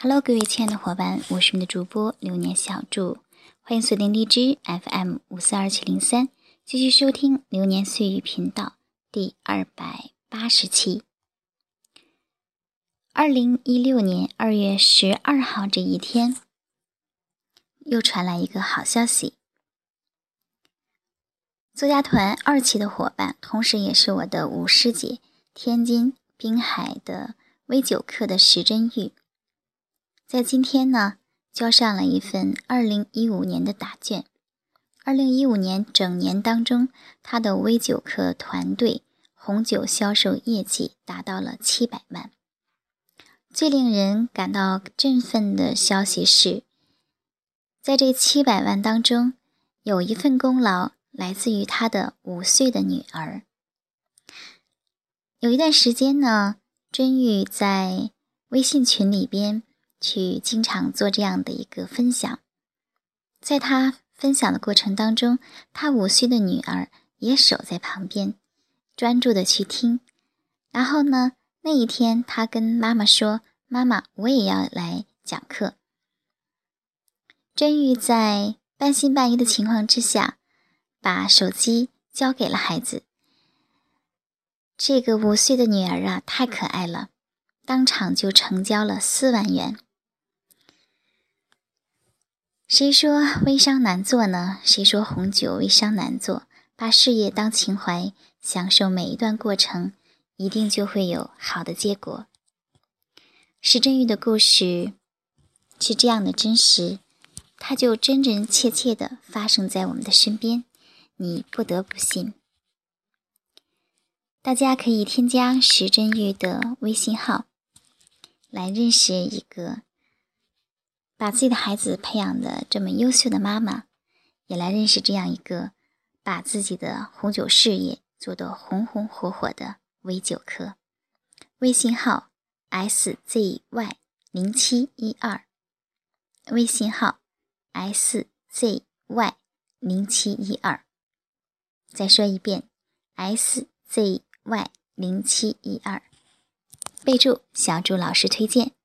Hello，各位亲爱的伙伴，我是你的主播流年小祝，欢迎锁定荔枝 FM 五四二七零三，继续收听流年岁月频道第二百八十期。二零一六年二月十二号这一天，又传来一个好消息，作家团二期的伙伴，同时也是我的五师姐，天津滨海的微九课的石真玉。在今天呢，交上了一份二零一五年的答卷。二零一五年整年当中，他的微酒客团队红酒销售业绩达到了七百万。最令人感到振奋的消息是，在这七百万当中，有一份功劳来自于他的五岁的女儿。有一段时间呢，真玉在微信群里边。去经常做这样的一个分享，在他分享的过程当中，他五岁的女儿也守在旁边，专注的去听。然后呢，那一天他跟妈妈说：“妈妈，我也要来讲课。”真玉在半信半疑的情况之下，把手机交给了孩子。这个五岁的女儿啊，太可爱了，当场就成交了四万元。谁说微商难做呢？谁说红酒微商难做？把事业当情怀，享受每一段过程，一定就会有好的结果。石振玉的故事是这样的真实，它就真真切切的发生在我们的身边，你不得不信。大家可以添加石振玉的微信号，来认识一个。把自己的孩子培养的这么优秀的妈妈，也来认识这样一个把自己的红酒事业做得红红火火的微酒客。微信号 szy 零七一二，微信号 szy 零七一二。再说一遍，szy 零七一二。备注：小朱老师推荐。